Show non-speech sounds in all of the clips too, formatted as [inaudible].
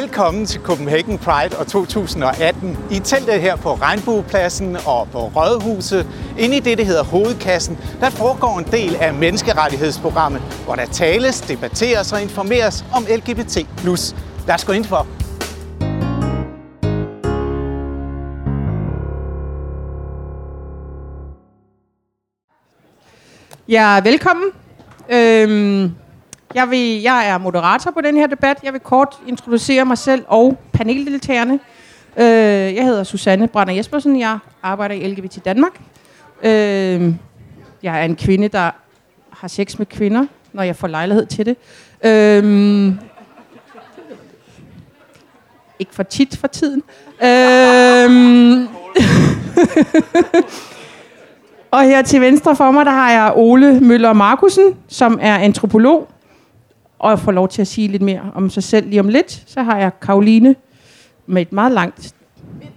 Velkommen til Copenhagen Pride og 2018. I teltet her på Regnbuepladsen og på Rådhuset, inde i det, der hedder Hovedkassen, der foregår en del af menneskerettighedsprogrammet, hvor der tales, debatteres og informeres om LGBT+. Lad os gå ind for. Ja, velkommen. Øhm, jeg, vil, jeg er moderator på den her debat. Jeg vil kort introducere mig selv og paneldeltagerne. Øh, jeg hedder Susanne Brander Jespersen. Jeg arbejder i LGBT Danmark. Øh, jeg er en kvinde, der har sex med kvinder, når jeg får lejlighed til det. Øh, ikke for tit for tiden. Øh, [laughs] og her til venstre for mig, der har jeg Ole Møller Markusen, som er antropolog, og få lov til at sige lidt mere om sig selv lige om lidt. Så har jeg Karoline med et meget langt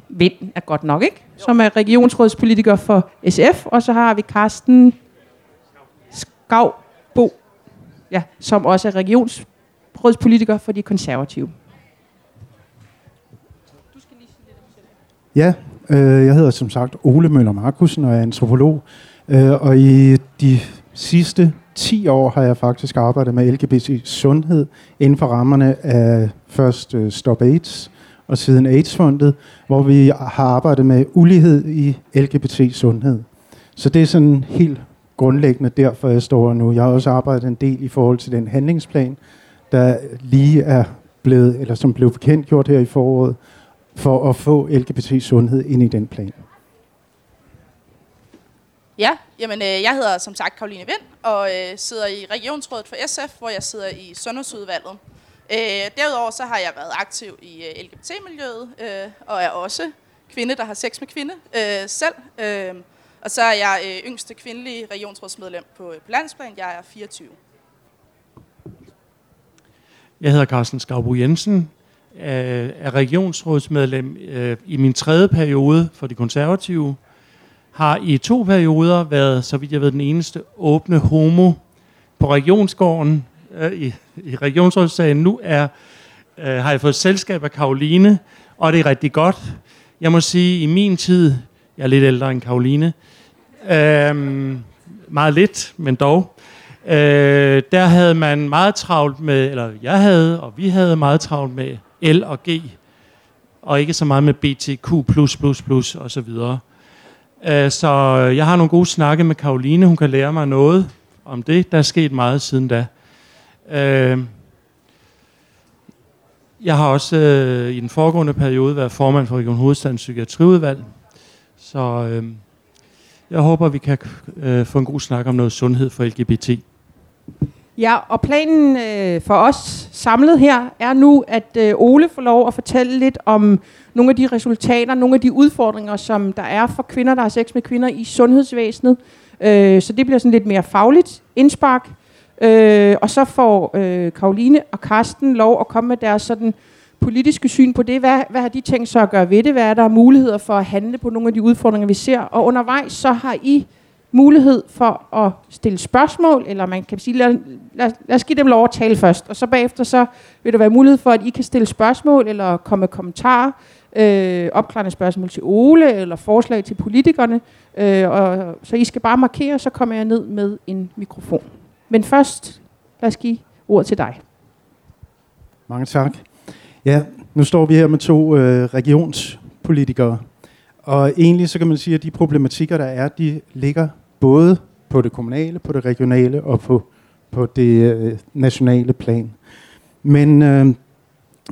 vind, er godt nok, ikke? Som er regionsrådspolitiker for SF, og så har vi Karsten Skavbo, ja, som også er regionsrådspolitiker for de konservative. Ja, øh, jeg hedder som sagt Ole Møller Markusen og er antropolog. Øh, og i de sidste 10 år har jeg faktisk arbejdet med LGBT sundhed inden for rammerne af først øh, Stop AIDS og siden AIDS-fondet, hvor vi har arbejdet med ulighed i LGBT sundhed. Så det er sådan helt grundlæggende derfor, jeg står nu. Jeg har også arbejdet en del i forhold til den handlingsplan, der lige er blevet, eller som blev bekendtgjort her i foråret, for at få LGBT sundhed ind i den plan. Ja, jamen øh, jeg hedder som sagt Karoline Vind og øh, sidder i Regionsrådet for SF, hvor jeg sidder i Sundhedsudvalget. Øh, derudover så har jeg været aktiv i øh, LGBT-miljøet øh, og er også kvinde, der har sex med kvinde øh, selv. Øh, og så er jeg øh, yngste kvindelige regionsrådsmedlem på, øh, på landsplan. Jeg er 24. Jeg hedder Carsten Skavbo Jensen, er regionsrådsmedlem øh, i min tredje periode for de konservative har i to perioder været, så vidt jeg ved, den eneste åbne homo på regionsgården øh, i, i regionsrådssagen. Nu er, øh, har jeg fået selskab af Karoline, og det er rigtig godt. Jeg må sige, i min tid, jeg er lidt ældre end Karoline, øh, meget lidt, men dog, øh, der havde man meget travlt med, eller jeg havde, og vi havde meget travlt med L og G, og ikke så meget med BTQ++ og så videre. Øh, så jeg har nogle gode snakke med Karoline. Hun kan lære mig noget om det. Der er sket meget siden da. Øh, jeg har også øh, i den foregående periode været formand for Region Hovedstadens Psykiatriudvalg. Så øh, jeg håber, vi kan få en god snak om noget sundhed for LGBT. Ja, og planen øh, for os samlet her er nu, at øh, Ole får lov at fortælle lidt om nogle af de resultater, nogle af de udfordringer, som der er for kvinder, der har sex med kvinder i sundhedsvæsenet. Øh, så det bliver sådan lidt mere fagligt indspark. Øh, og så får øh, Karoline og Karsten lov at komme med deres sådan politiske syn på det. Hvad, hvad har de tænkt sig at gøre ved det? Hvad er der muligheder for at handle på nogle af de udfordringer, vi ser? Og undervejs så har I mulighed for at stille spørgsmål, eller man kan sige, lad, lad, lad os give dem lov at tale først, og så bagefter så vil der være mulighed for, at I kan stille spørgsmål, eller komme med kommentarer, øh, opklarende spørgsmål til Ole, eller forslag til politikerne, øh, og, så I skal bare markere, så kommer jeg ned med en mikrofon. Men først, lad os give ord til dig. Mange tak. Ja, nu står vi her med to øh, regionspolitikere, og egentlig så kan man sige, at de problematikker, der er, de ligger både på det kommunale, på det regionale og på, på det øh, nationale plan. Men øh,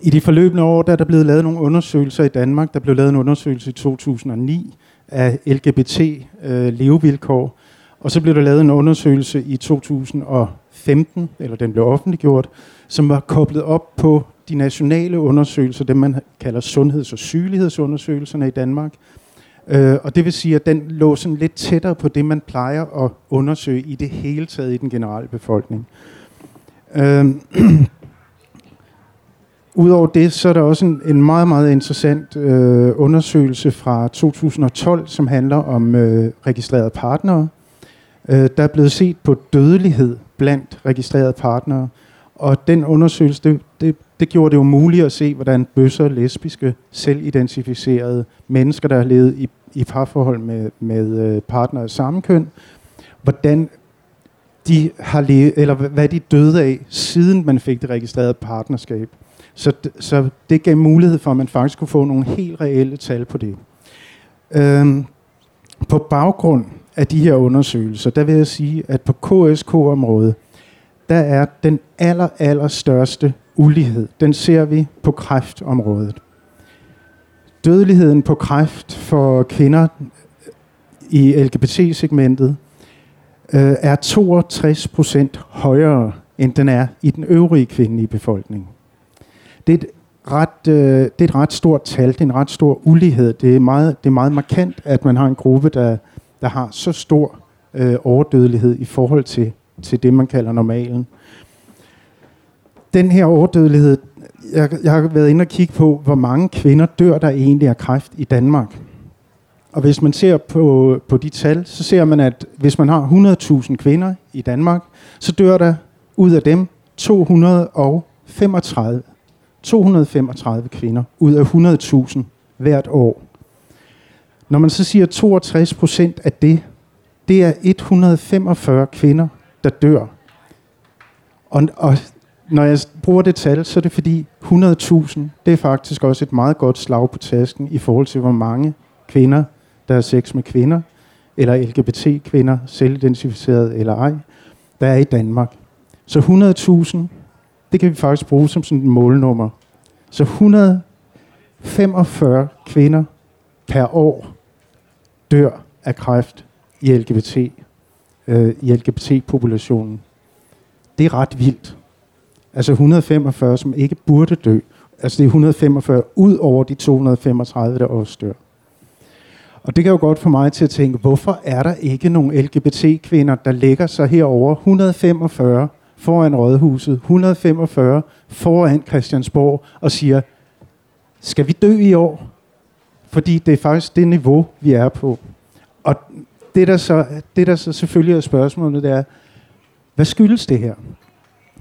i de forløbende år, der er der blevet lavet nogle undersøgelser i Danmark. Der blev lavet en undersøgelse i 2009 af LGBT øh, levevilkår. Og så blev der lavet en undersøgelse i 2015, eller den blev offentliggjort, som var koblet op på de nationale undersøgelser, det man kalder sundheds- og sygelighedsundersøgelserne i Danmark, Øh, og det vil sige, at den lå sådan lidt tættere på det, man plejer at undersøge i det hele taget i den generelle befolkning. Øh, [clears throat] Udover det, så er der også en, en meget, meget interessant øh, undersøgelse fra 2012, som handler om øh, registrerede partnere. Øh, der er blevet set på dødelighed blandt registrerede partnere, og den undersøgelse, det, det det gjorde det jo muligt at se, hvordan bøsser, lesbiske, selvidentificerede mennesker, der har levet i, i parforhold med, med partnere partner af samme køn, hvordan de har levet, eller hvad de døde af, siden man fik det registrerede partnerskab. Så, så det gav mulighed for, at man faktisk kunne få nogle helt reelle tal på det. Øhm, på baggrund af de her undersøgelser, der vil jeg sige, at på KSK-området, der er den aller, aller største ulighed. Den ser vi på kræftområdet. Dødeligheden på kræft for kvinder i LGBT-segmentet øh, er 62 procent højere, end den er i den øvrige kvindelige befolkning. Det er et ret, øh, det er et ret stort tal, det er en ret stor ulighed. Det er meget, det er meget markant, at man har en gruppe, der, der har så stor øh, overdødelighed i forhold til, til det, man kalder normalen. Den her overdødelighed, jeg, jeg har været inde og kigge på, hvor mange kvinder dør der egentlig af kræft i Danmark. Og hvis man ser på, på de tal, så ser man, at hvis man har 100.000 kvinder i Danmark, så dør der ud af dem 235, 235 kvinder ud af 100.000 hvert år. Når man så siger 62 procent af det, det er 145 kvinder, der dør. Og, og når jeg bruger det tal, så er det fordi 100.000, det er faktisk også et meget godt slag på tasken i forhold til, hvor mange kvinder, der er sex med kvinder, eller LGBT-kvinder, selvidentificeret eller ej, der er i Danmark. Så 100.000, det kan vi faktisk bruge som sådan et målnummer. Så 145 kvinder per år dør af kræft i LGBT, øh, i LGBT-populationen. Det er ret vildt. Altså 145, som ikke burde dø. Altså det er 145 ud over de 235, der også dør. Og det kan jo godt få mig til at tænke, hvorfor er der ikke nogen LGBT-kvinder, der lægger sig herover 145 foran Rådhuset, 145 foran Christiansborg og siger, skal vi dø i år? Fordi det er faktisk det niveau, vi er på. Og det der så, det der så selvfølgelig er spørgsmålet, det er, hvad skyldes det her?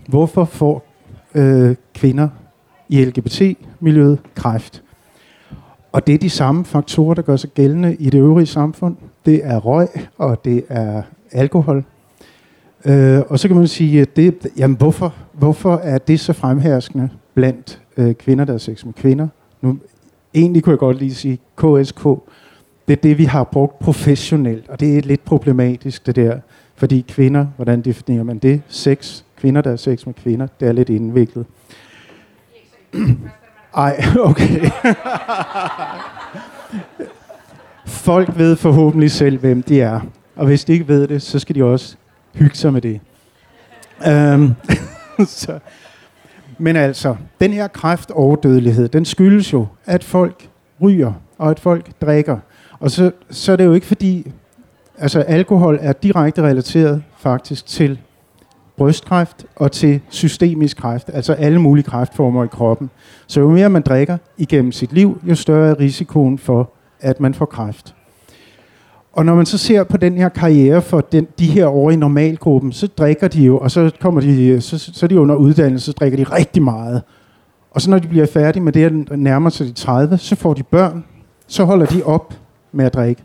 Hvorfor får øh, kvinder i LGBT-miljøet kræft? Og det er de samme faktorer, der gør sig gældende i det øvrige samfund. Det er røg, og det er alkohol. Øh, og så kan man sige, at det, jamen hvorfor, hvorfor er det så fremherskende blandt øh, kvinder, der er sex med kvinder? Nu, egentlig kunne jeg godt lige sige KSK. Det er det, vi har brugt professionelt, og det er lidt problematisk, det der. Fordi kvinder, hvordan definerer man det? Sex, kvinder, der har sex med kvinder, det er lidt indviklet. Ej, okay. Folk ved forhåbentlig selv, hvem de er. Og hvis de ikke ved det, så skal de også hygge sig med det. Um, [laughs] så. Men altså, den her kræftoverdødelighed, den skyldes jo, at folk ryger, og at folk drikker. Og så, så er det jo ikke fordi, altså alkohol er direkte relateret faktisk til brystkræft og til systemisk kræft, altså alle mulige kræftformer i kroppen. Så jo mere man drikker igennem sit liv, jo større er risikoen for, at man får kræft. Og når man så ser på den her karriere for den, de her over i normalgruppen, så drikker de jo, og så, kommer de, så, så er de under uddannelse, så drikker de rigtig meget. Og så når de bliver færdige med det, nærmer sig de 30, så får de børn, så holder de op med at drikke.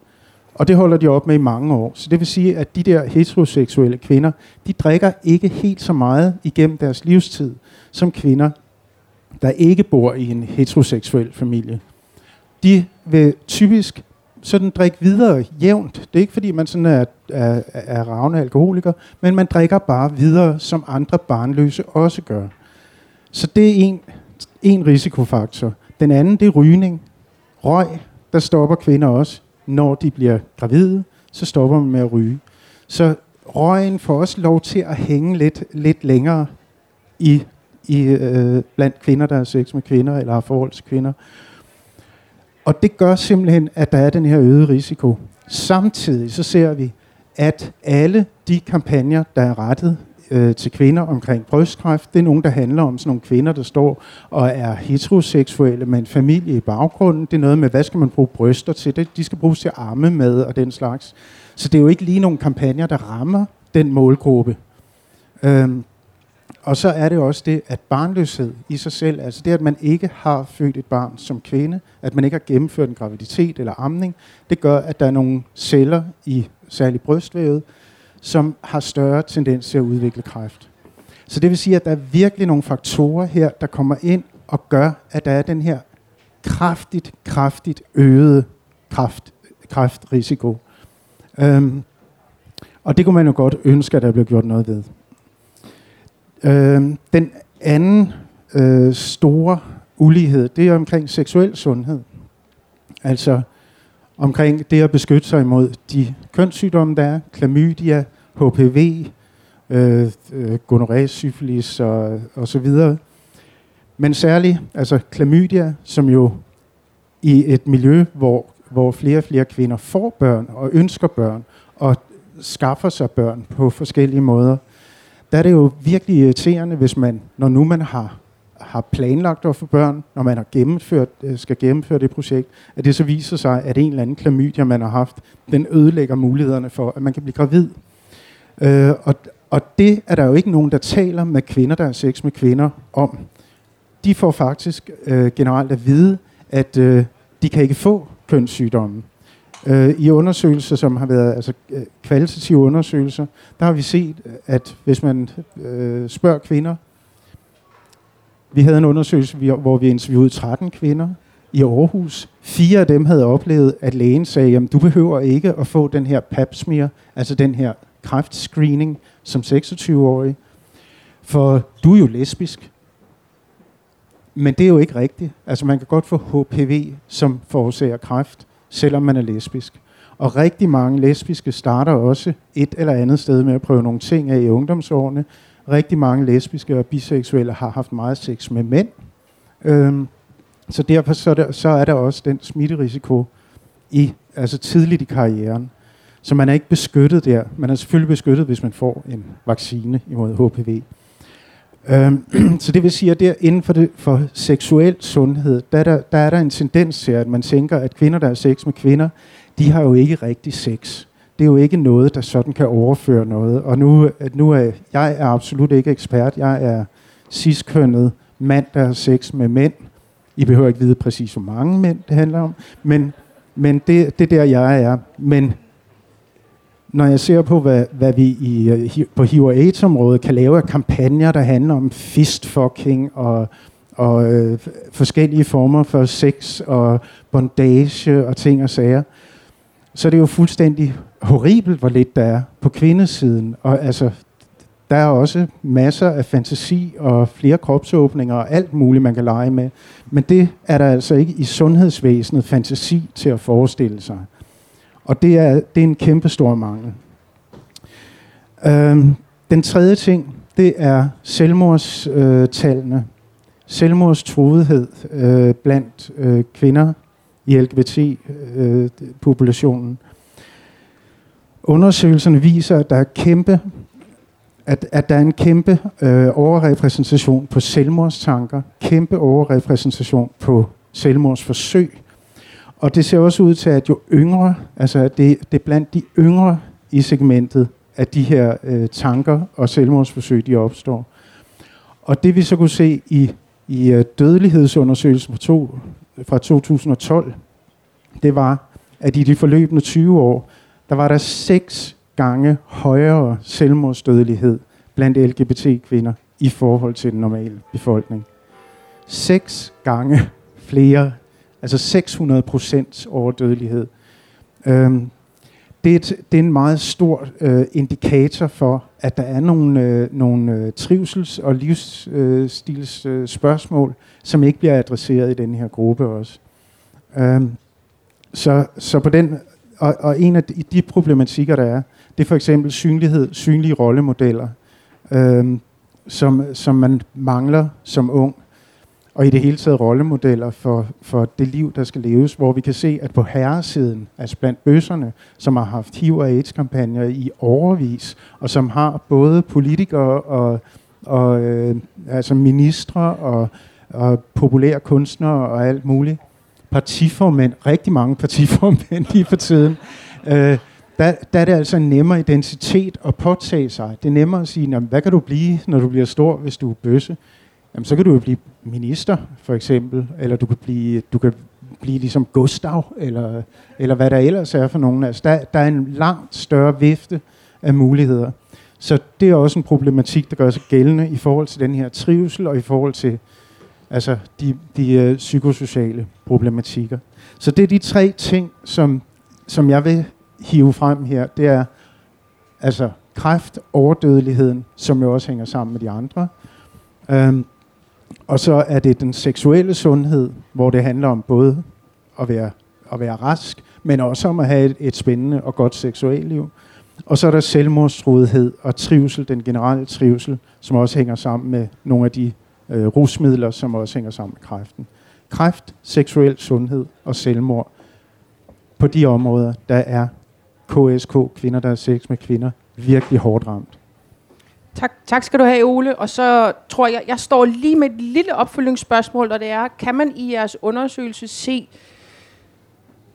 Og det holder de op med i mange år. Så det vil sige, at de der heteroseksuelle kvinder, de drikker ikke helt så meget igennem deres livstid, som kvinder, der ikke bor i en heteroseksuel familie. De vil typisk sådan drikke videre jævnt. Det er ikke fordi, man sådan er, er, er ravne alkoholiker, men man drikker bare videre, som andre barnløse også gør. Så det er en, en risikofaktor. Den anden, det er rygning. Røg, der stopper kvinder også når de bliver gravide, så stopper man med at ryge. Så røgen får også lov til at hænge lidt, lidt længere i, i øh, blandt kvinder, der har sex med kvinder, eller har forhold til kvinder. Og det gør simpelthen, at der er den her øgede risiko. Samtidig så ser vi, at alle de kampagner, der er rettet øh, til kvinder omkring brystkræft. Det er nogen, der handler om sådan nogle kvinder, der står og er heteroseksuelle med en familie i baggrunden. Det er noget med, hvad skal man bruge bryster til? Det, de skal bruges til arme med og den slags. Så det er jo ikke lige nogle kampagner, der rammer den målgruppe. Øhm, Og så er det også det, at barnløshed i sig selv, altså det, at man ikke har født et barn som kvinde, at man ikke har gennemført en graviditet eller amning, det gør, at der er nogle celler i særligt brystvævet, som har større tendens til at udvikle kræft. Så det vil sige, at der er virkelig nogle faktorer her, der kommer ind og gør, at der er den her kraftigt, kraftigt øgede kræft, kræftrisiko. Øhm, og det kunne man jo godt ønske, at der blev gjort noget ved. Øhm, den anden øh, store ulighed, det er omkring seksuel sundhed. Altså omkring det at beskytte sig imod de kønssygdomme, der er, klamydia, HPV, øh, øh, syfilis og, og så videre. Men særligt, altså klamydia, som jo i et miljø, hvor, hvor flere og flere kvinder får børn og ønsker børn og skaffer sig børn på forskellige måder, der er det jo virkelig irriterende, hvis man, når nu man har, har planlagt at få børn, når man har gennemført, øh, skal gennemføre det projekt, at det så viser sig, at en eller anden klamydia, man har haft, den ødelægger mulighederne for, at man kan blive gravid. Øh, og, og det er der jo ikke nogen, der taler med kvinder, der har sex med kvinder, om. De får faktisk øh, generelt at vide, at øh, de kan ikke få kønssygdomme. Øh, I undersøgelser, som har været altså, øh, kvalitative undersøgelser, der har vi set, at hvis man øh, spørger kvinder, vi havde en undersøgelse, hvor vi interviewede 13 kvinder i Aarhus. Fire af dem havde oplevet, at lægen sagde, at du behøver ikke at få den her pap smear, altså den her kræftscreening som 26-årig, for du er jo lesbisk. Men det er jo ikke rigtigt. Altså man kan godt få HPV, som forårsager kræft, selvom man er lesbisk. Og rigtig mange lesbiske starter også et eller andet sted med at prøve nogle ting af i ungdomsårene. Rigtig mange lesbiske og biseksuelle har haft meget sex med mænd. Øhm, så derfor så er, der, så er der også den smitterisiko i, altså tidligt i karrieren. Så man er ikke beskyttet der. Man er selvfølgelig beskyttet, hvis man får en vaccine imod HPV. Øhm, [clears throat] så det vil sige, at der inden for, det, for seksuel sundhed, der, der, der er der en tendens til, at man tænker, at kvinder, der har sex med kvinder, de har jo ikke rigtig sex. Det er jo ikke noget, der sådan kan overføre noget. Og nu, øh, nu er jeg er absolut ikke ekspert. Jeg er ciskønnet mand, der har sex med mænd. I behøver ikke vide præcis, hvor mange mænd det handler om. Men, men det, det der, jeg er. Men når jeg ser på, hvad, hvad vi i, øh, på HIV og AIDS-området kan lave af kampagner, der handler om fistfucking og, og øh, forskellige former for sex og bondage og ting og sager, så det er det jo fuldstændig horribelt, hvor lidt der er på kvindesiden. Og altså, der er også masser af fantasi og flere kropsåbninger og alt muligt, man kan lege med. Men det er der altså ikke i sundhedsvæsenet fantasi til at forestille sig. Og det er, det er en kæmpe stor mangel. Øhm, den tredje ting, det er selvmordstallene. Øh, Selvmordstruethed øh, blandt øh, kvinder i LGBT-populationen. Øh, Undersøgelserne viser, at der er kæmpe at, at der er en kæmpe øh, overrepræsentation på selvmordstanker, kæmpe overrepræsentation på selvmordsforsøg, og det ser også ud til, at jo yngre, altså det, det er blandt de yngre i segmentet, at de her øh, tanker og selvmordsforsøg, de opstår. Og det vi så kunne se i, i uh, dødelighedsundersøgelsen fra, to, fra 2012, det var, at i de forløbende 20 år, der var der seks gange højere selvmordsdødelighed blandt LGBT-kvinder i forhold til den normale befolkning. Seks gange flere Altså 600 procent overdødelighed. Øhm, det, er et, det er en meget stor øh, indikator for, at der er nogle, øh, nogle øh, trivsels- og livsstils øh, spørgsmål, som ikke bliver adresseret i den her gruppe også. Øhm, så, så på den, og, og en af de, de problematikker, der er, det er for eksempel synlighed, synlige rollemodeller, øh, som, som man mangler som ung. Og i det hele taget rollemodeller for, for det liv, der skal leves, hvor vi kan se, at på herresiden, altså blandt bøsserne, som har haft HIV- og AIDS-kampagner i overvis, og som har både politikere og, og øh, altså ministre og, og populære kunstnere og alt muligt, partiformænd, rigtig mange partiformænd lige for tiden, øh, der, der er det altså en nemmere identitet at påtage sig. Det er nemmere at sige, hvad kan du blive, når du bliver stor, hvis du er bøsse? Jamen, så kan du jo blive minister, for eksempel, eller du kan blive, du kan blive ligesom Gustav, eller, eller hvad der ellers er for nogen. Altså, der, der er en langt større vifte af muligheder. Så det er også en problematik, der gør sig gældende i forhold til den her trivsel, og i forhold til altså, de, de øh, psykosociale problematikker. Så det er de tre ting, som, som jeg vil hive frem her. Det er altså kræft, overdødeligheden, som jo også hænger sammen med de andre. Øhm, og så er det den seksuelle sundhed, hvor det handler om både at være, at være rask, men også om at have et, et spændende og godt seksualliv. Og så er der selvmordstrodighed og trivsel, den generelle trivsel, som også hænger sammen med nogle af de øh, rusmidler, som også hænger sammen med kræften. Kræft, seksuel sundhed og selvmord. På de områder, der er KSK, kvinder, der er sex med kvinder, virkelig hårdt ramt. Tak, tak skal du have, Ole. Og så tror jeg, jeg står lige med et lille opfølgningsspørgsmål, og det er, kan man i jeres undersøgelse se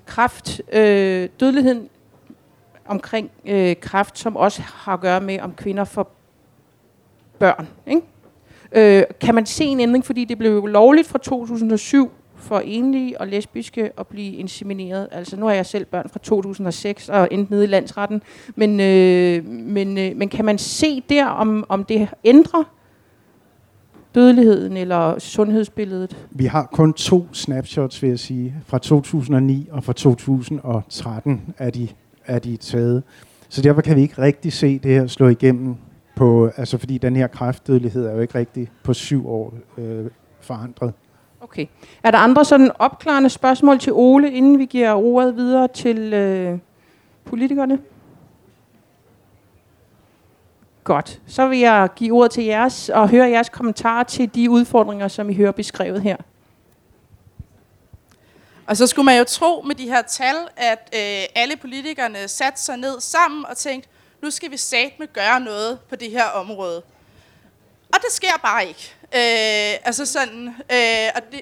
kræft, øh, dødeligheden omkring øh, kræft, som også har at gøre med, om kvinder får børn. Ikke? Øh, kan man se en ændring, fordi det blev lovligt fra 2007 for enlige og lesbiske at blive insemineret. Altså nu har jeg selv børn fra 2006 og endte nede i landsretten. Men, øh, men, øh, men kan man se der, om, om det ændrer dødeligheden eller sundhedsbilledet? Vi har kun to snapshots, vil jeg sige. Fra 2009 og fra 2013 er de, er de taget. Så derfor kan vi ikke rigtig se det her slå igennem på, altså fordi den her kræftdødelighed er jo ikke rigtig på syv år øh, forandret. Okay. Er der andre sådan opklarende spørgsmål til Ole, inden vi giver ordet videre til øh, politikerne? Godt. Så vil jeg give ordet til jeres og høre jeres kommentarer til de udfordringer, som I hører beskrevet her. Og så skulle man jo tro med de her tal, at øh, alle politikerne satte sig ned sammen og tænkte, nu skal vi satme gøre noget på det her område. Og det sker bare ikke. Øh, altså sådan, øh, og det,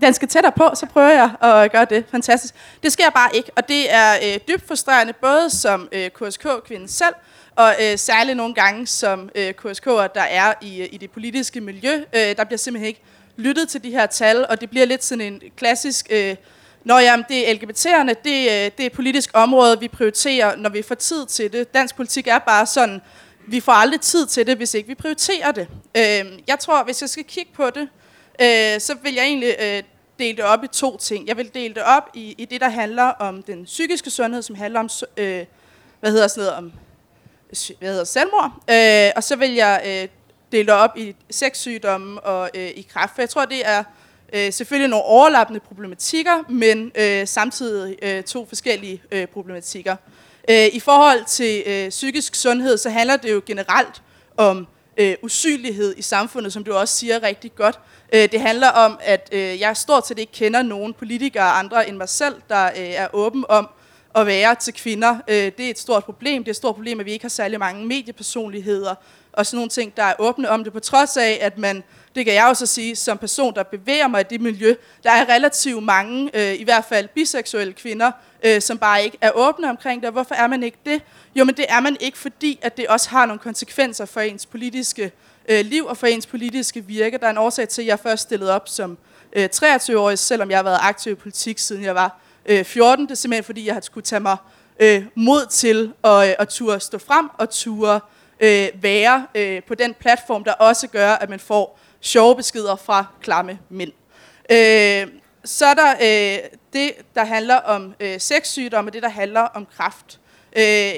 den skal tættere på, så prøver jeg at gøre det. Fantastisk. Det sker bare ikke, og det er øh, dybt frustrerende, både som øh, KSK-kvinde selv, og øh, særligt nogle gange som øh, KSK'er, der er i, i det politiske miljø. Øh, der bliver simpelthen ikke lyttet til de her tal, og det bliver lidt sådan en klassisk... Øh, Nå ja, det er LGBT'erne, det, øh, det er et politisk område, vi prioriterer, når vi får tid til det. Dansk politik er bare sådan, vi får aldrig tid til det, hvis ikke vi prioriterer det. Øh, jeg tror, hvis jeg skal kigge på det, øh, så vil jeg egentlig øh, dele det op i to ting. Jeg vil dele det op i, i det, der handler om den psykiske sundhed, som handler om, øh, hvad hedder sådan noget, om hvad hedder selvmord. Øh, og så vil jeg øh, dele det op i sexsygdomme og øh, i kræft. For jeg tror, det er øh, selvfølgelig nogle overlappende problematikker, men øh, samtidig øh, to forskellige øh, problematikker. Øh, I forhold til øh, psykisk sundhed, så handler det jo generelt om øh, usynlighed i samfundet, som du også siger rigtig godt. Øh, det handler om, at øh, jeg stort set ikke kender nogen politikere andre end mig selv, der øh, er åben om at være til kvinder. Øh, det er et stort problem. Det er et stort problem, at vi ikke har særlig mange mediepersonligheder og sådan nogle ting, der er åbne om det, på trods af, at man det kan jeg også sige, som person, der bevæger mig i det miljø, der er relativt mange, øh, i hvert fald biseksuelle kvinder, øh, som bare ikke er åbne omkring det. hvorfor er man ikke det? Jo, men det er man ikke, fordi at det også har nogle konsekvenser for ens politiske øh, liv og for ens politiske virke. Der er en årsag til, at jeg først stillede op som øh, 23-årig, selvom jeg har været aktiv i politik, siden jeg var øh, 14. Det er simpelthen, fordi jeg har skulle tage mig øh, mod til at, øh, at turde stå frem og turde øh, være øh, på den platform, der også gør, at man får sjove beskeder fra klamme mænd. Øh, så er der øh, det, der handler om øh, sexsygdomme, og det, der handler om kraft. Øh,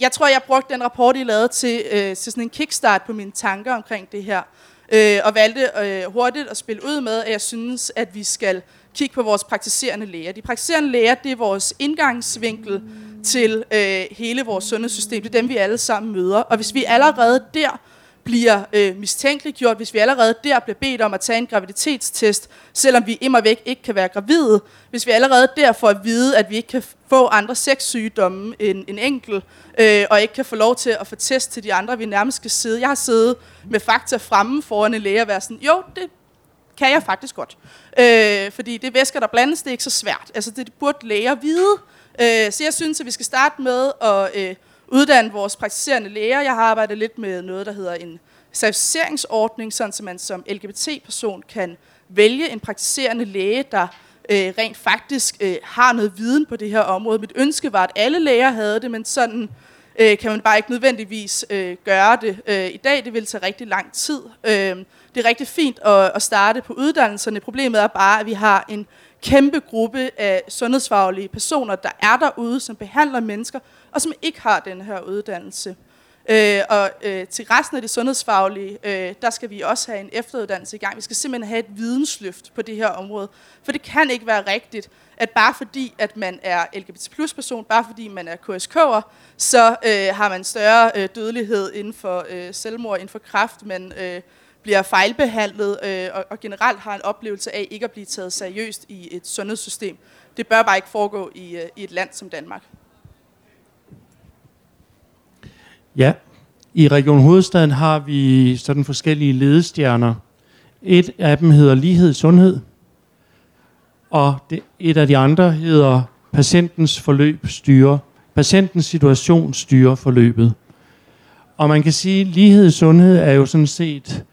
jeg tror, jeg brugte den rapport, I lavede til, øh, til sådan en kickstart på mine tanker omkring det her, øh, og valgte øh, hurtigt at spille ud med, at jeg synes, at vi skal kigge på vores praktiserende læger. De praktiserende læger, det er vores indgangsvinkel til øh, hele vores sundhedssystem. Det er dem, vi alle sammen møder. Og hvis vi allerede der bliver øh, mistænkeliggjort, hvis vi allerede der bliver bedt om at tage en graviditetstest, selvom vi immer væk ikke kan være gravide, hvis vi allerede der får at vide, at vi ikke kan få andre sexsygdomme end en enkelt, øh, og ikke kan få lov til at få test til de andre, vi nærmest skal sidde. Jeg har siddet med fakta fremme foran en læge og været sådan, jo, det kan jeg faktisk godt. Øh, fordi det væsker, der blandes, det er ikke så svært. Altså, det burde læger vide. Øh, så jeg synes, at vi skal starte med at øh, uddanne vores praktiserende læger. Jeg har arbejdet lidt med noget, der hedder en certificeringsordning, sådan så man som LGBT-person kan vælge en praktiserende læge, der øh, rent faktisk øh, har noget viden på det her område. Mit ønske var, at alle læger havde det, men sådan øh, kan man bare ikke nødvendigvis øh, gøre det øh, i dag. Det vil tage rigtig lang tid. Øh, det er rigtig fint at, at starte på uddannelserne. Problemet er bare, at vi har en kæmpe gruppe af sundhedsfaglige personer, der er derude, som behandler mennesker, og som ikke har den her uddannelse. Øh, og øh, til resten af det sundhedsfaglige, øh, der skal vi også have en efteruddannelse i gang. Vi skal simpelthen have et vidensløft på det her område. For det kan ikke være rigtigt, at bare fordi, at man er LGBT plus person, bare fordi man er KSK'er, så øh, har man større øh, dødelighed inden for øh, selvmord, inden for kræft, men øh, bliver fejlbehandlet øh, og, og generelt har en oplevelse af ikke at blive taget seriøst i et sundhedssystem. Det bør bare ikke foregå i, øh, i et land som Danmark. Ja, i Region Hovedstaden har vi sådan forskellige ledestjerner. Et af dem hedder lighed i sundhed, og det, et af de andre hedder patientens forløb styrer, Patientens situation styrer forløbet. Og man kan sige, at lighed i sundhed er jo sådan set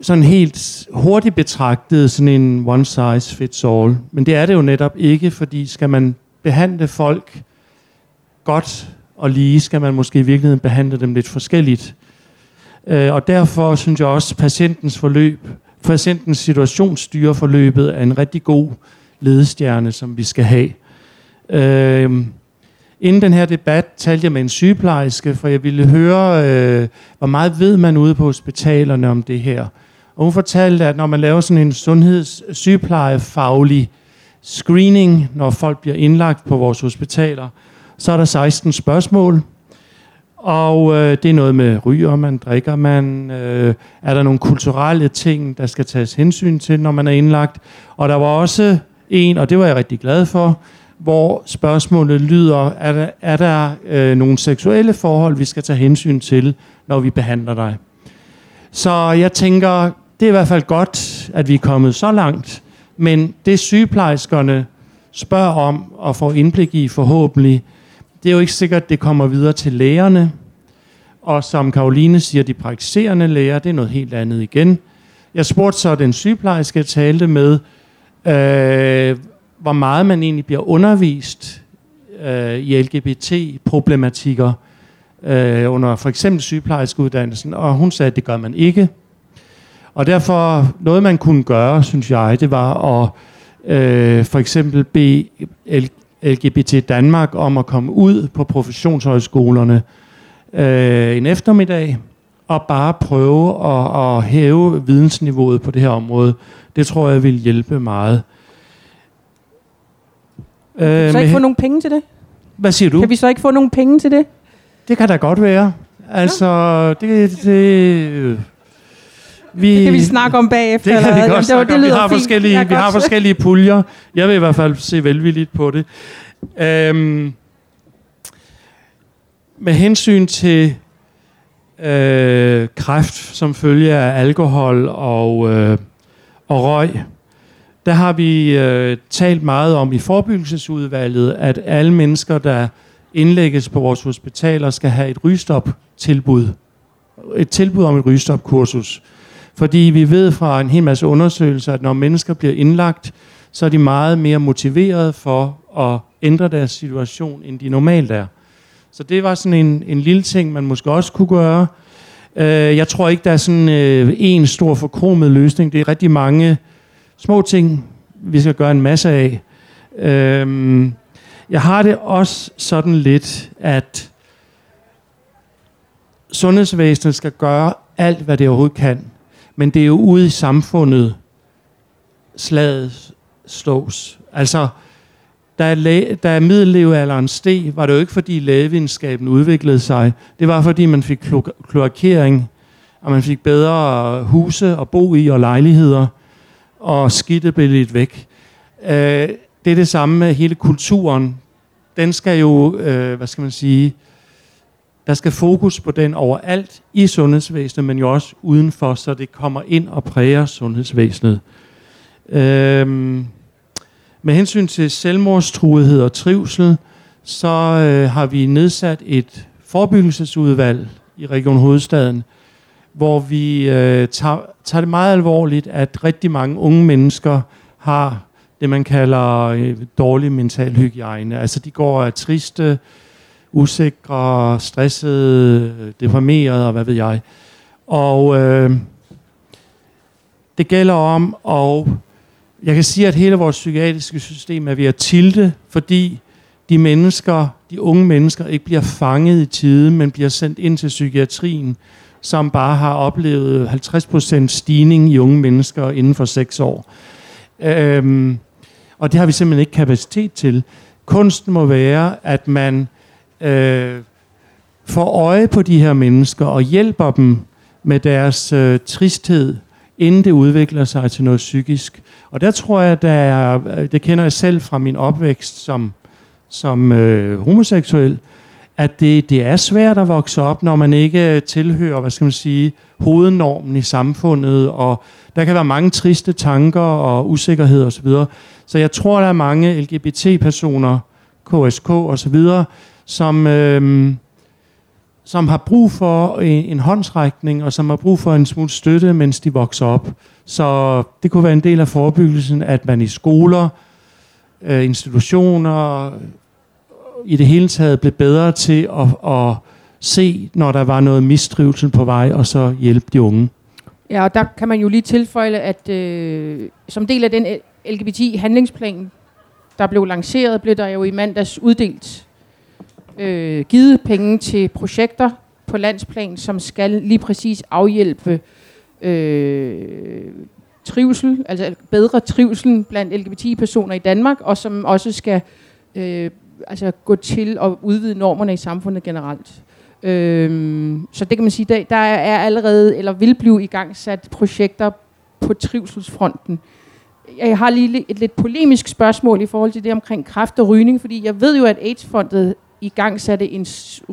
sådan helt hurtigt betragtet sådan en one size fits all. Men det er det jo netop ikke, fordi skal man behandle folk godt og lige, skal man måske i virkeligheden behandle dem lidt forskelligt. Øh, og derfor synes jeg også, at patientens forløb, patientens situationsstyre forløbet er en rigtig god ledestjerne, som vi skal have. Øh, inden den her debat talte jeg med en sygeplejerske, for jeg ville høre, øh, hvor meget ved man ude på hospitalerne om det her. Og hun fortalte, at når man laver sådan en sundhedssygeplejefaglig screening, når folk bliver indlagt på vores hospitaler, så er der 16 spørgsmål. Og øh, det er noget med ryger man, drikker man, øh, er der nogle kulturelle ting, der skal tages hensyn til, når man er indlagt. Og der var også en, og det var jeg rigtig glad for, hvor spørgsmålet lyder, er der, er der øh, nogle seksuelle forhold, vi skal tage hensyn til, når vi behandler dig? Så jeg tænker, det er i hvert fald godt, at vi er kommet så langt. Men det sygeplejerskerne spørger om og får indblik i forhåbentlig, det er jo ikke sikkert, at det kommer videre til lægerne. Og som Karoline siger, de praktiserende læger, det er noget helt andet igen. Jeg spurgte så den sygeplejerske, jeg talte med, øh, hvor meget man egentlig bliver undervist øh, i LGBT-problematikker øh, under for eksempel sygeplejerskeuddannelsen, og hun sagde, at det gør man ikke. Og derfor, noget man kunne gøre, synes jeg, det var at øh, for eksempel bede LGBT Danmark om at komme ud på professionshøjskolerne øh, en eftermiddag og bare prøve at, at hæve vidensniveauet på det her område. Det tror jeg vil hjælpe meget. Kan vi så øh, ikke få nogle penge til det? Hvad siger du? Kan vi så ikke få nogle penge til det? Det kan da godt være. Altså, ja. det, det, vi, det kan vi snakke om bagefter. Det kan eller, vi godt det, det, det vi har, forskellige, vi har forskellige puljer. Jeg vil i hvert fald se velvilligt på det. Øhm, med hensyn til øh, kræft som følge af alkohol og, øh, og røg, der har vi øh, talt meget om i forebyggelsesudvalget, at alle mennesker, der indlægges på vores hospitaler, skal have et rygestop-tilbud. Et tilbud om et rygestop-kursus. Fordi vi ved fra en hel masse undersøgelser, at når mennesker bliver indlagt, så er de meget mere motiveret for at ændre deres situation, end de normalt er. Så det var sådan en, en lille ting, man måske også kunne gøre. Øh, jeg tror ikke, der er sådan uh, en stor forkromet løsning. Det er rigtig mange små ting, vi skal gøre en masse af. Øh, jeg har det også sådan lidt, at sundhedsvæsenet skal gøre alt, hvad det overhovedet kan, men det er jo ude i samfundet, slaget slås. Altså, da, læ- da middellevealderen steg, var det jo ikke fordi lægevidenskaben udviklede sig. Det var fordi man fik klo- kloakering, og man fik bedre huse at bo i og lejligheder, og skidtet blev lidt væk. Øh, det er det samme med hele kulturen. Den skal jo, øh, hvad skal man sige, der skal fokus på den overalt i sundhedsvæsenet, men jo også udenfor, så det kommer ind og præger sundhedsvæsenet. Øhm, Med hensyn til selvmordstruethed og trivsel, så øh, har vi nedsat et forebyggelsesudvalg i Region Hovedstaden, hvor vi øh, tager, tager det meget alvorligt, at rigtig mange unge mennesker har det, man kalder øh, dårlig mental hygiejne. Altså de går af triste, usikre, stressede, deprimerede og hvad ved jeg. Og øh, det gælder om, og jeg kan sige, at hele vores psykiatriske system er ved at tilte, fordi de mennesker, de unge mennesker, ikke bliver fanget i tide, men bliver sendt ind til psykiatrien, som bare har oplevet 50% stigning i unge mennesker inden for 6 år. Øhm, og det har vi simpelthen ikke kapacitet til. Kunsten må være, at man øh, får øje på de her mennesker og hjælper dem med deres øh, tristhed, inden det udvikler sig til noget psykisk. Og der tror jeg, der er, øh, det kender jeg selv fra min opvækst som, som øh, homoseksuel, at det, det er svært at vokse op, når man ikke tilhører, hvad skal man sige, hovednormen i samfundet, og der kan være mange triste tanker og usikkerhed osv. Så, så jeg tror, der er mange LGBT-personer, KSK osv., som, øh, som har brug for en, en håndsrækning, og som har brug for en smule støtte, mens de vokser op. Så det kunne være en del af forebyggelsen, at man i skoler, øh, institutioner, i det hele taget blev bedre til at, at se, når der var noget mistrivsel på vej, og så hjælpe de unge. Ja, og der kan man jo lige tilføje, at øh, som del af den LGBT-handlingsplan, der blev lanceret, blev der jo i mandags uddelt øh, givet penge til projekter på landsplan, som skal lige præcis afhjælpe øh, trivsel, altså bedre trivsel blandt LGBT-personer i Danmark, og som også skal øh, altså gå til at udvide normerne i samfundet generelt. Øhm, så det kan man sige, der, der er allerede, eller vil blive i gang sat projekter på trivselsfronten. Jeg har lige et lidt polemisk spørgsmål i forhold til det omkring kræft og rygning, fordi jeg ved jo, at AIDS-fondet i gang satte en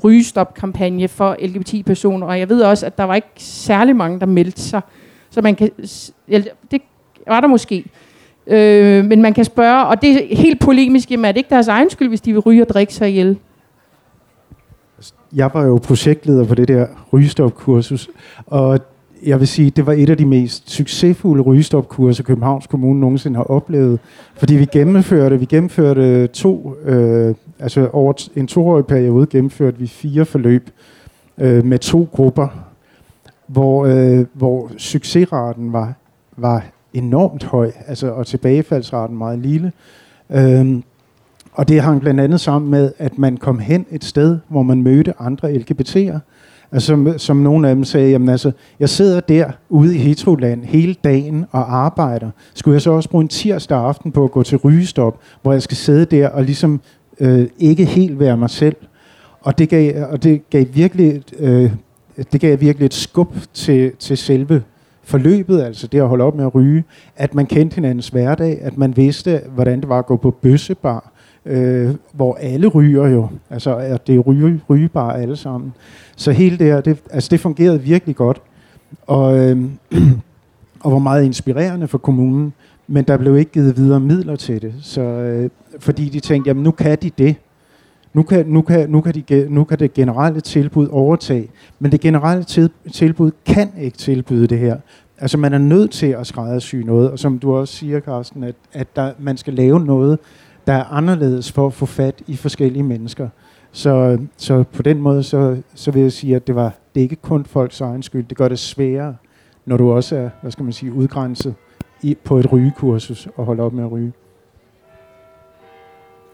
rygestop-kampagne for LGBT-personer, og jeg ved også, at der var ikke særlig mange, der meldte sig. Så man kan, det var der måske. Øh, men man kan spørge, og det er helt polemisk, jamen er det ikke deres egen skyld, hvis de vil ryge og drikke sig ihjel? Altså, jeg var jo projektleder på det der rygestopkursus, og jeg vil sige, det var et af de mest succesfulde rygestopkurser, Københavns Kommune nogensinde har oplevet. Fordi vi gennemførte, vi gennemførte to, øh, altså over en toårig periode gennemførte vi fire forløb øh, med to grupper, hvor, øh, hvor succesraten var, var enormt høj, altså, og tilbagefaldsraten meget lille. Øhm, og det hang blandt andet sammen med, at man kom hen et sted, hvor man mødte andre LGBT'er. Altså, som, som nogle af dem sagde, jamen altså, jeg sidder der ude i Heteroland hele dagen og arbejder. Skulle jeg så også bruge en tirsdag aften på at gå til rygestop, hvor jeg skal sidde der og ligesom øh, ikke helt være mig selv. Og det gav, og det gav virkelig, øh, det gav virkelig et skub til, til selve forløbet, altså det at holde op med at ryge, at man kendte hinandens hverdag, at man vidste, hvordan det var at gå på bøssebar, øh, hvor alle ryger jo, altså at det er ryge, rygebar alle sammen. Så hele det her, det, altså det fungerede virkelig godt, og, øh, [clears throat] og var meget inspirerende for kommunen, men der blev ikke givet videre midler til det, så, øh, fordi de tænkte, jamen nu kan de det, nu kan, nu, kan, nu, kan de, nu kan det generelle tilbud overtage, men det generelle til, tilbud kan ikke tilbyde det her. Altså man er nødt til at skræddersy noget, og som du også siger, Carsten, at, at der, man skal lave noget, der er anderledes for at få fat i forskellige mennesker. Så, så på den måde, så, så vil jeg sige, at det var det er ikke kun folks egen skyld. Det gør det sværere, når du også er, hvad skal man sige, udgrænset i, på et rygekursus og holder op med at ryge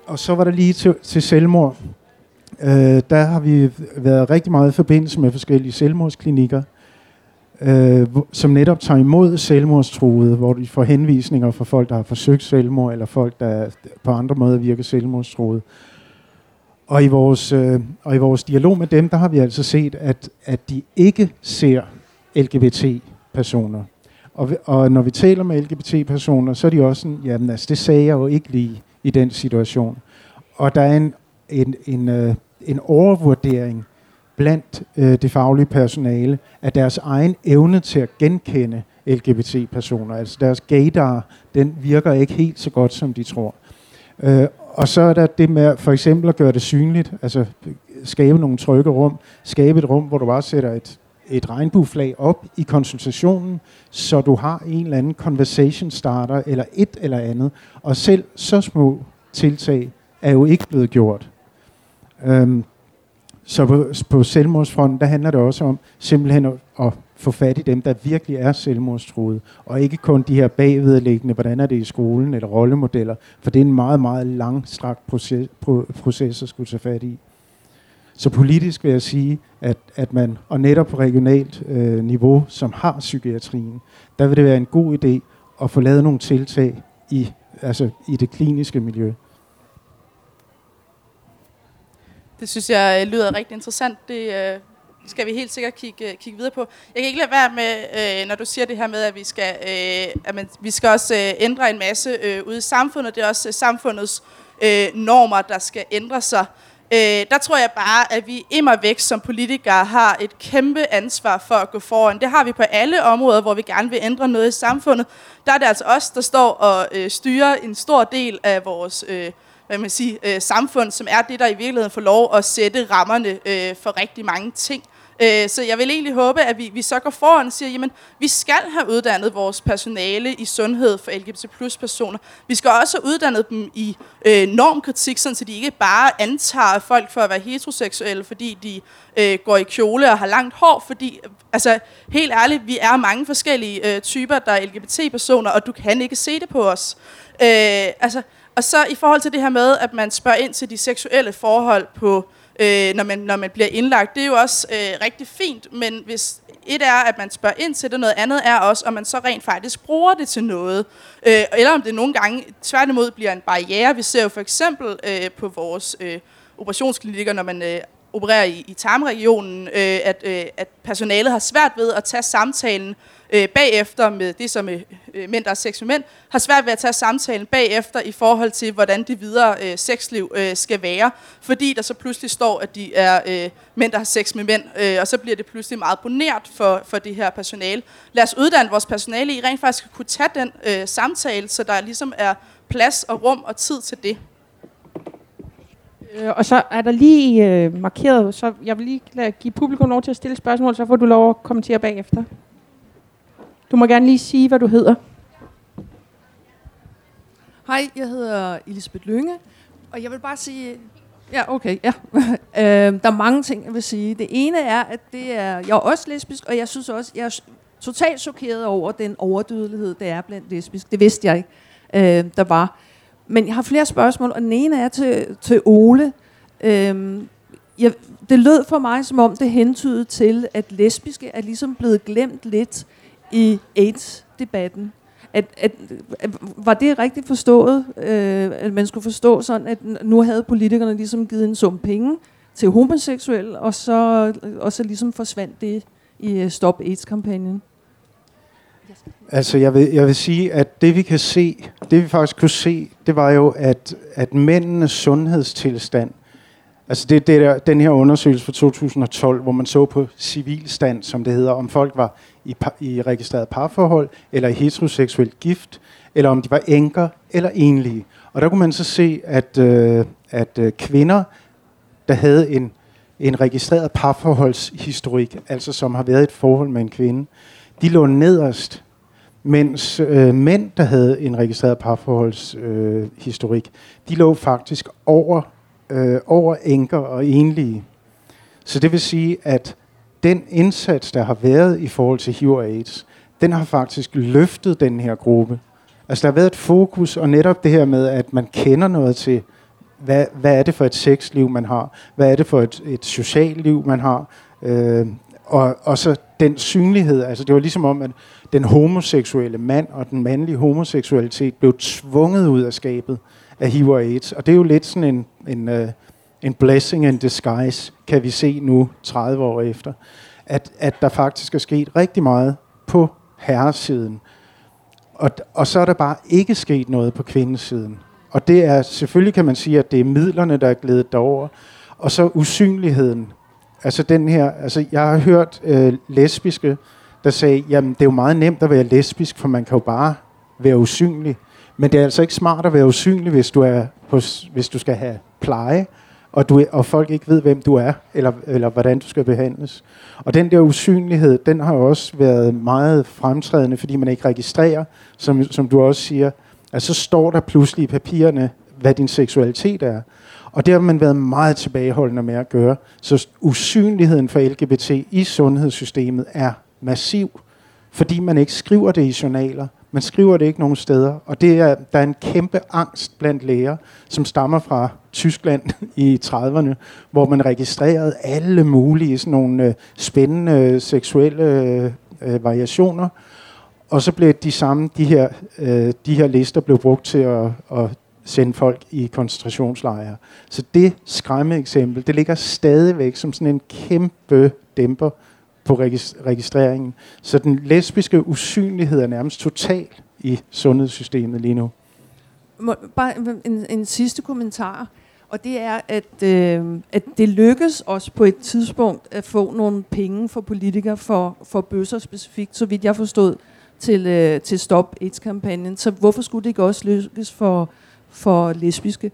og så var der lige til, til selvmord. Øh, der har vi været rigtig meget i forbindelse med forskellige selvmordsklinikker, øh, som netop tager imod selvmordstruede, hvor de får henvisninger fra folk, der har forsøgt selvmord, eller folk, der på andre måder virker selvmordstruede. Og i vores, øh, og i vores dialog med dem, der har vi altså set, at, at de ikke ser LGBT-personer. Og, og når vi taler med LGBT-personer, så er de også sådan, jamen altså, det sagde jeg jo ikke lige i den situation. Og der er en, en, en, øh, en overvurdering blandt øh, det faglige personale af deres egen evne til at genkende LGBT-personer. Altså deres gaydar, den virker ikke helt så godt, som de tror. Øh, og så er der det med for eksempel at gøre det synligt, altså øh, skabe nogle trygge rum, skabe et rum, hvor du bare sætter et, et regnbueflag op i konsultationen, så du har en eller anden conversation starter, eller et eller andet. Og selv så små tiltag er jo ikke blevet gjort. Øhm, så på, på selvmordsfronten, der handler det også om simpelthen at, at få fat i dem, der virkelig er selvmordstruede, og ikke kun de her bagvedliggende, hvordan er det i skolen, eller rollemodeller, for det er en meget, meget langstrakt proces, proces at skulle tage fat i. Så politisk vil jeg sige, at, at man, og netop på regionalt øh, niveau, som har psykiatrien, der vil det være en god idé at få lavet nogle tiltag i, altså i det kliniske miljø. Det synes jeg øh, lyder rigtig interessant. Det øh, skal vi helt sikkert kigge, øh, kigge videre på. Jeg kan ikke lade være med, øh, når du siger det her med, at vi skal, øh, at man, vi skal også øh, ændre en masse øh, ude i samfundet. Det er også øh, samfundets øh, normer, der skal ændre sig. Øh, der tror jeg bare, at vi immer væk som politikere har et kæmpe ansvar for at gå foran. Det har vi på alle områder, hvor vi gerne vil ændre noget i samfundet. Der er det altså os, der står og øh, styrer en stor del af vores øh, hvad man siger, øh, samfund, som er det, der i virkeligheden får lov at sætte rammerne øh, for rigtig mange ting. Øh, så jeg vil egentlig håbe, at vi, vi så går foran og siger, jamen, vi skal have uddannet vores personale i sundhed for LGBT plus personer. Vi skal også have uddannet dem i øh, normkritik, sådan, så de ikke bare antager folk for at være heteroseksuelle, fordi de øh, går i kjole og har langt hår, fordi, altså, helt ærligt, vi er mange forskellige øh, typer, der er LGBT-personer, og du kan ikke se det på os. Øh, altså, og så i forhold til det her med, at man spørger ind til de seksuelle forhold på øh, øh, når, man, når man bliver indlagt. Det er jo også øh, rigtig fint, men hvis et er, at man spørger ind til det, noget andet er også, om man så rent faktisk bruger det til noget. Øh, eller om det nogle gange tværtimod bliver en barriere. Vi ser jo for eksempel øh, på vores øh, operationsklinikker, når man øh, opererer i, i tarmregionen, øh, at, øh, at personalet har svært ved at tage samtalen øh, bagefter med det, som øh, øh mænd, der er sex med mænd, har svært ved at tage samtalen bagefter i forhold til, hvordan det videre øh, sexliv øh, skal være. Fordi der så pludselig står, at de er øh, mænd, der har sex med mænd, øh, og så bliver det pludselig meget bonert for, for det her personale. Lad os uddanne vores personale i rent faktisk at kunne tage den øh, samtale, så der ligesom er plads og rum og tid til det. Øh, og så er der lige øh, markeret, så jeg vil lige give publikum lov til at stille spørgsmål, så får du lov at kommentere bagefter. Du må gerne lige sige, hvad du hedder. Hej, jeg hedder Elisabeth Lynge, og jeg vil bare sige... Ja, okay, ja. [laughs] øh, der er mange ting, jeg vil sige. Det ene er, at det er, jeg er også lesbisk, og jeg synes også, jeg er totalt chokeret over den overdødelighed, der er blandt lesbisk. Det vidste jeg ikke, øh, der var. Men jeg har flere spørgsmål, og den ene er til, til Ole. Øh, jeg, det lød for mig, som om det hentydede til, at lesbiske er ligesom blevet glemt lidt i AIDS-debatten. At, at, at, var det rigtigt forstået, øh, at man skulle forstå sådan, at nu havde politikerne ligesom givet en sum penge til homoseksuelle, og så, og så ligesom forsvandt det i øh, Stop AIDS-kampagnen? Altså, jeg vil, jeg vil sige, at det vi kan se, det vi faktisk kunne se, det var jo, at, at mændenes sundhedstilstand, altså det, det der, den her undersøgelse fra 2012, hvor man så på civilstand, som det hedder, om folk var i, par, i registreret parforhold, eller i heteroseksuelt gift, eller om de var enker eller enlige. Og der kunne man så se, at, øh, at øh, kvinder, der havde en, en registreret parforholdshistorik, altså som har været et forhold med en kvinde, de lå nederst, mens øh, mænd, der havde en registreret parforholdshistorik, øh, de lå faktisk over, øh, over enker og enlige. Så det vil sige, at den indsats, der har været i forhold til HIV og AIDS, den har faktisk løftet den her gruppe. Altså der har været et fokus, og netop det her med, at man kender noget til, hvad, hvad er det for et sexliv, man har? Hvad er det for et, et socialt liv, man har? Øh, og, og så den synlighed, altså det var ligesom om, at den homoseksuelle mand og den mandlige homoseksualitet blev tvunget ud af skabet af HIV og AIDS. Og det er jo lidt sådan en, en, øh, en blessing in disguise, kan vi se nu 30 år efter, at, at der faktisk er sket rigtig meget på herresiden. Og, og så er der bare ikke sket noget på kvindesiden. Og det er, selvfølgelig kan man sige, at det er midlerne, der er glædet derover, og så usynligheden. Altså den her, altså jeg har hørt øh, lesbiske, der sagde, jamen det er jo meget nemt at være lesbisk, for man kan jo bare være usynlig. Men det er altså ikke smart at være usynlig, hvis du, er hos, hvis du skal have pleje, og, du, og folk ikke ved, hvem du er, eller, eller hvordan du skal behandles. Og den der usynlighed, den har også været meget fremtrædende, fordi man ikke registrerer, som, som du også siger, at så står der pludselig i papirerne, hvad din seksualitet er. Og det har man været meget tilbageholdende med at gøre. Så usynligheden for LGBT i sundhedssystemet er massiv, fordi man ikke skriver det i journaler. Man skriver det ikke nogen steder. Og det er, der er en kæmpe angst blandt læger, som stammer fra Tyskland [laughs] i 30'erne, hvor man registrerede alle mulige sådan nogle øh, spændende øh, seksuelle øh, øh, variationer. Og så blev de samme, de her, øh, de her lister blev brugt til at, at sende folk i koncentrationslejre. Så det skræmme eksempel, det ligger stadigvæk som sådan en kæmpe dæmper på registreringen. Så den lesbiske usynlighed er nærmest total i sundhedssystemet lige nu. Må, bare en, en sidste kommentar, og det er, at, øh, at det lykkes os på et tidspunkt at få nogle penge for politikere for, for bøsser specifikt, så vidt jeg forstod, til, øh, til Stop AIDS-kampagnen. Så hvorfor skulle det ikke også lykkes for, for lesbiske?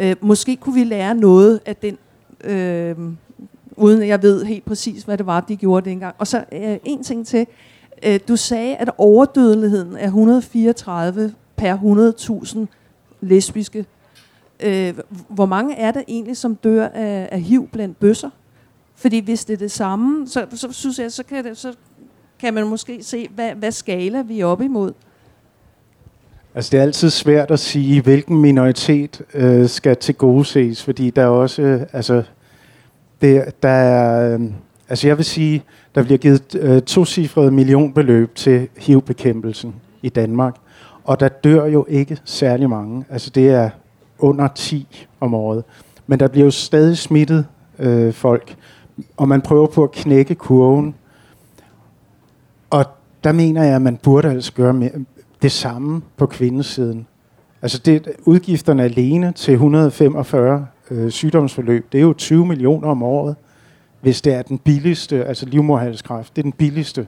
Øh, måske kunne vi lære noget af den øh, uden at jeg ved helt præcis, hvad det var, de gjorde dengang. Og så øh, en ting til. Øh, du sagde, at overdødeligheden er 134 per 100.000 lesbiske. Øh, hvor mange er der egentlig, som dør af, af HIV blandt bøsser? Fordi hvis det er det samme, så, så synes jeg, så kan, det, så kan man måske se, hvad, hvad skala vi er op imod. Altså det er altid svært at sige, hvilken minoritet øh, skal til gode ses, fordi der er også, øh, altså det, der er, øh, altså jeg vil sige, der bliver givet øh, to cifrede millionbeløb til HIV-bekæmpelsen i Danmark. Og der dør jo ikke særlig mange. Altså det er under 10 om året. Men der bliver jo stadig smittet øh, folk. Og man prøver på at knække kurven. Og der mener jeg, at man burde altså gøre mere, det samme på kvindesiden. Altså det, udgifterne alene til 145 øh, sygdomsforløb, det er jo 20 millioner om året, hvis det er den billigste, altså livmoderhalskræft, det er den billigste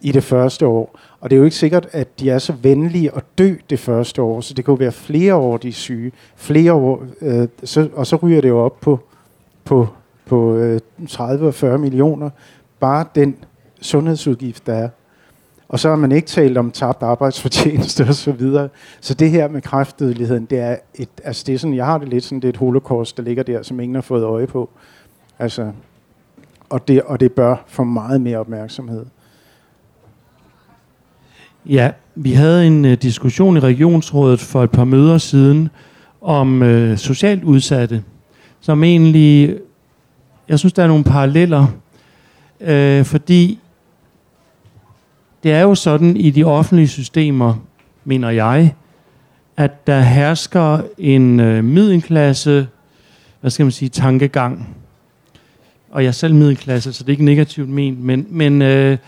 i det første år. Og det er jo ikke sikkert, at de er så venlige at dø det første år, så det kan jo være flere år, de er syge, flere år, øh, så, og så ryger det jo op på, på, på øh, 30 og 40 millioner, bare den sundhedsudgift, der er. Og så har man ikke talt om tabt arbejdsfortjeneste og så videre. Så det her med kræftdødeligheden, det er, et, altså det er sådan, jeg har det lidt sådan, det er et holocaust, der ligger der, som ingen har fået øje på. Altså, og, det, og det bør få meget mere opmærksomhed. Ja, vi havde en uh, diskussion i regionsrådet for et par møder siden om uh, socialt udsatte, som egentlig, jeg synes, der er nogle paralleller, uh, fordi det er jo sådan i de offentlige systemer, mener jeg, at der hersker en øh, middelklasse, hvad skal man sige, tankegang. Og jeg er selv middelklasse, så det er ikke negativt ment, men, men øh,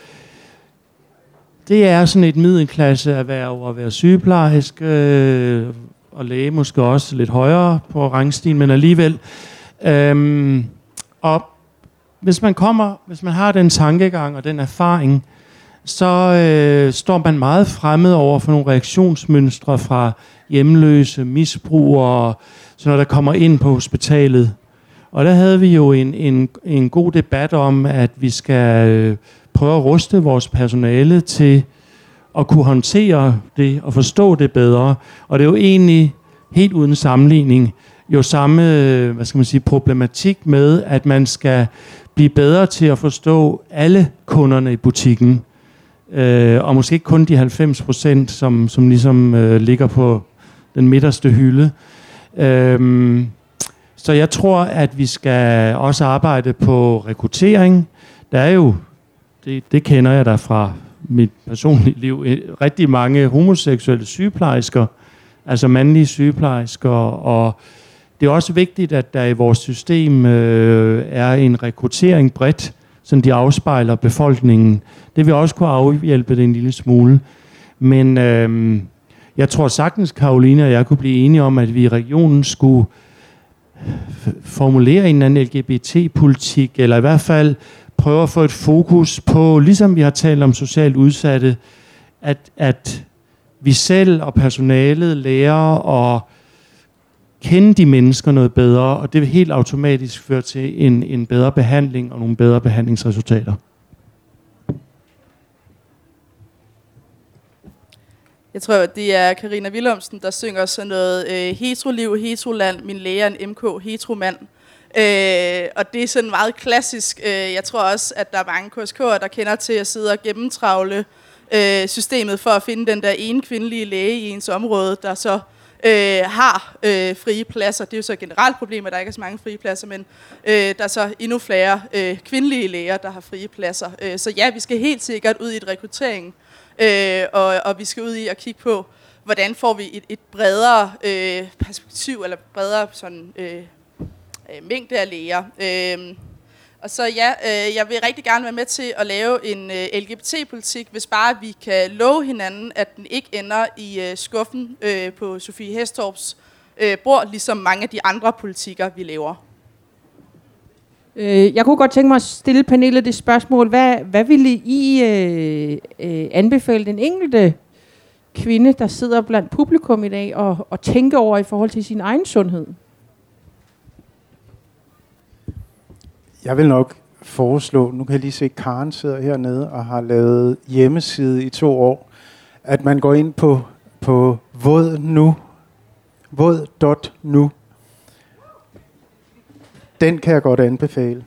det er sådan et middelklasse erhverv at være sygeplejerske, øh, og læge måske også lidt højere på rangstigen, men alligevel. Øh, og hvis man kommer, hvis man har den tankegang og den erfaring, så øh, står man meget fremmed over for nogle reaktionsmønstre fra hjemløse, misbrugere, så når der kommer ind på hospitalet. Og der havde vi jo en, en, en god debat om, at vi skal øh, prøve at ruste vores personale til at kunne håndtere det og forstå det bedre. Og det er jo egentlig helt uden sammenligning jo samme øh, hvad skal man sige, problematik med, at man skal blive bedre til at forstå alle kunderne i butikken øh, og måske ikke kun de 90 procent, som, som ligesom øh, ligger på den midterste hylde. Øh, så jeg tror, at vi skal også arbejde på rekruttering. Der er jo, det, det kender jeg da fra mit personlige liv, øh, rigtig mange homoseksuelle sygeplejersker, altså mandlige sygeplejersker, og det er også vigtigt, at der i vores system øh, er en rekruttering bredt, så de afspejler befolkningen. Det vil også kunne afhjælpe det en lille smule. Men øh, jeg tror sagtens, Karoline og jeg kunne blive enige om, at vi i regionen skulle formulere en anden LGBT-politik, eller i hvert fald prøve at få et fokus på, ligesom vi har talt om socialt udsatte, at, at vi selv og personalet lærer og kende de mennesker noget bedre, og det vil helt automatisk føre til en, en bedre behandling og nogle bedre behandlingsresultater. Jeg tror, at det er Karina Willumsen, der synger sådan noget øh, heteroliv, heteroland, min læge en MK, heteromand. Øh, og det er sådan meget klassisk. Øh, jeg tror også, at der er mange KSK'er, der kender til at sidde og gennemtravle øh, systemet for at finde den der ene kvindelige læge i ens område, der så øh, har øh, frie pladser. Det er jo så et generelt problem, at der ikke er så mange frie pladser, men øh, der er så endnu flere øh, kvindelige læger, der har frie pladser. Øh, så ja, vi skal helt sikkert ud i et rekruttering, øh, og, og vi skal ud i at kigge på, hvordan får vi et, et bredere øh, perspektiv, eller bredere sådan, øh, øh, mængde af læger. Øh, og så ja, øh, jeg vil rigtig gerne være med til at lave en øh, LGBT-politik, hvis bare vi kan love hinanden, at den ikke ender i øh, skuffen øh, på Sofie Hestorps øh, bord, ligesom mange af de andre politikker, vi laver. Øh, jeg kunne godt tænke mig at stille panelet det spørgsmål. Hvad, hvad ville I øh, øh, anbefale den enkelte kvinde, der sidder blandt publikum i dag, og, og tænke over i forhold til sin egen sundhed? Jeg vil nok foreslå, nu kan jeg lige se, at Karen sidder hernede og har lavet hjemmeside i to år, at man går ind på, på våd nu, våd.nu. Den kan jeg godt anbefale.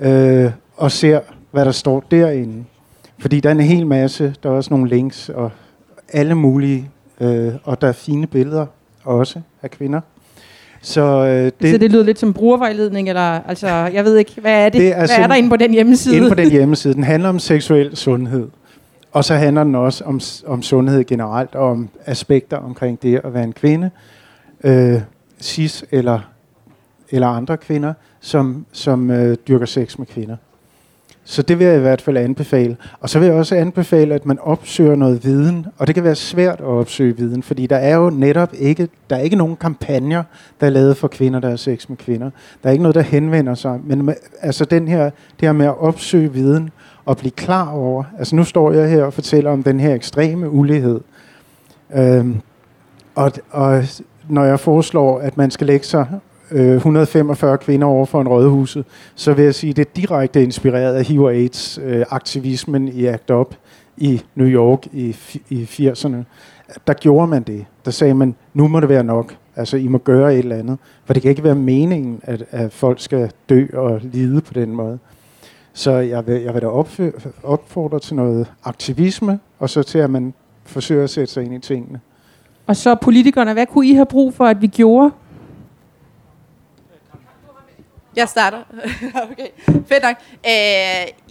Øh, og ser, hvad der står derinde. Fordi der er en hel masse, der er også nogle links og alle mulige, øh, og der er fine billeder også af kvinder. Så, øh, det, så det lyder lidt som brugervejledning, eller altså, jeg ved ikke, hvad er det? det er hvad er der inde på den hjemmeside? Inde på den [laughs] hjemmeside. Den handler om seksuel sundhed. Og så handler den også om, om sundhed generelt, og om aspekter omkring det at være en kvinde, øh, cis eller, eller andre kvinder, som, som øh, dyrker sex med kvinder. Så det vil jeg i hvert fald anbefale. Og så vil jeg også anbefale, at man opsøger noget viden. Og det kan være svært at opsøge viden, fordi der er jo netop ikke, der er ikke nogen kampagner, der er lavet for kvinder, der har sex med kvinder. Der er ikke noget, der henvender sig. Men altså den her, det her med at opsøge viden og blive klar over. Altså nu står jeg her og fortæller om den her ekstreme ulighed. Øhm, og, og når jeg foreslår, at man skal lægge sig Øh, 145 kvinder over for en rådhuset, så vil jeg sige, at det er direkte inspireret af HIV AIDS øh, aktivismen i ACT UP i New York i, i 80'erne. Der gjorde man det. Der sagde man, nu må det være nok. Altså, I må gøre et eller andet. For det kan ikke være meningen, at, at folk skal dø og lide på den måde. Så jeg vil, jeg vil da opfordre til noget aktivisme, og så til, at man forsøger at sætte sig ind i tingene. Og så politikerne, hvad kunne I have brug for, at vi gjorde? Jeg starter. [laughs] okay, fedt nok. Øh,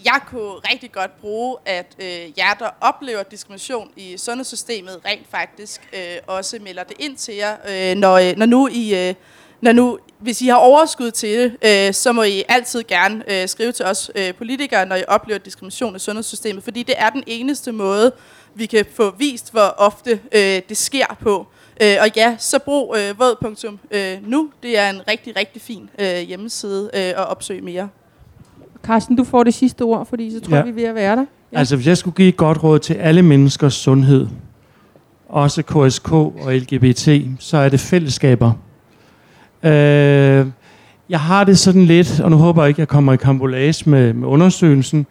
jeg kunne rigtig godt bruge, at øh, jer, der oplever diskrimination i sundhedssystemet, rent faktisk øh, også melder det ind til jer, øh, når, øh, når nu I... Øh, når nu, hvis I har overskud til det, øh, så må I altid gerne øh, skrive til os øh, politikere, når I oplever diskrimination i sundhedssystemet, fordi det er den eneste måde, vi kan få vist, hvor ofte øh, det sker på. Øh, og ja, så brug øh, våd.nu. Øh, det er en rigtig, rigtig fin øh, hjemmeside øh, at opsøge mere. Carsten, du får det sidste ord, fordi så tror ja. vi, vi er ved at være der. Ja. Altså, hvis jeg skulle give et godt råd til alle menneskers sundhed, også KSK og LGBT, så er det fællesskaber. Øh, jeg har det sådan lidt, og nu håber jeg ikke, at jeg kommer i kambolage med, med undersøgelsen,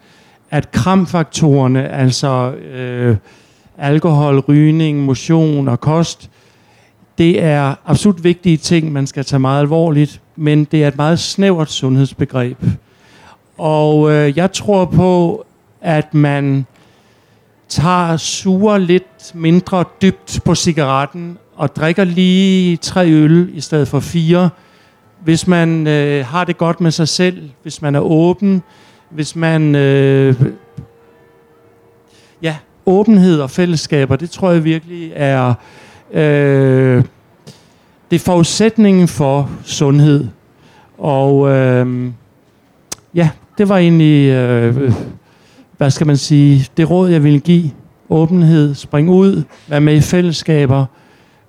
at kramfaktorerne, altså øh, alkohol, rygning, motion og kost, det er absolut vigtige ting, man skal tage meget alvorligt, men det er et meget snævert sundhedsbegreb. Og øh, jeg tror på, at man tager suger lidt mindre dybt på cigaretten og drikker lige tre øl i stedet for fire. Hvis man øh, har det godt med sig selv, hvis man er åben, hvis man... Øh, ja, åbenhed og fællesskaber, det tror jeg virkelig er Øh, det er forudsætningen for sundhed. Og øh, ja, det var egentlig, øh, hvad skal man sige, det råd, jeg ville give. Åbenhed, spring ud, vær med i fællesskaber.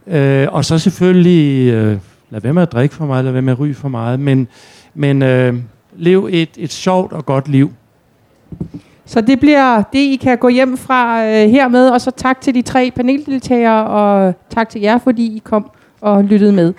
Øh, og så selvfølgelig, øh, lad være med at drikke for meget, lad være med at ryge for meget, men, men øh, lev et, et sjovt og godt liv. Så det bliver det, I kan gå hjem fra øh, hermed, og så tak til de tre paneldeltagere, og tak til jer, fordi I kom og lyttede med.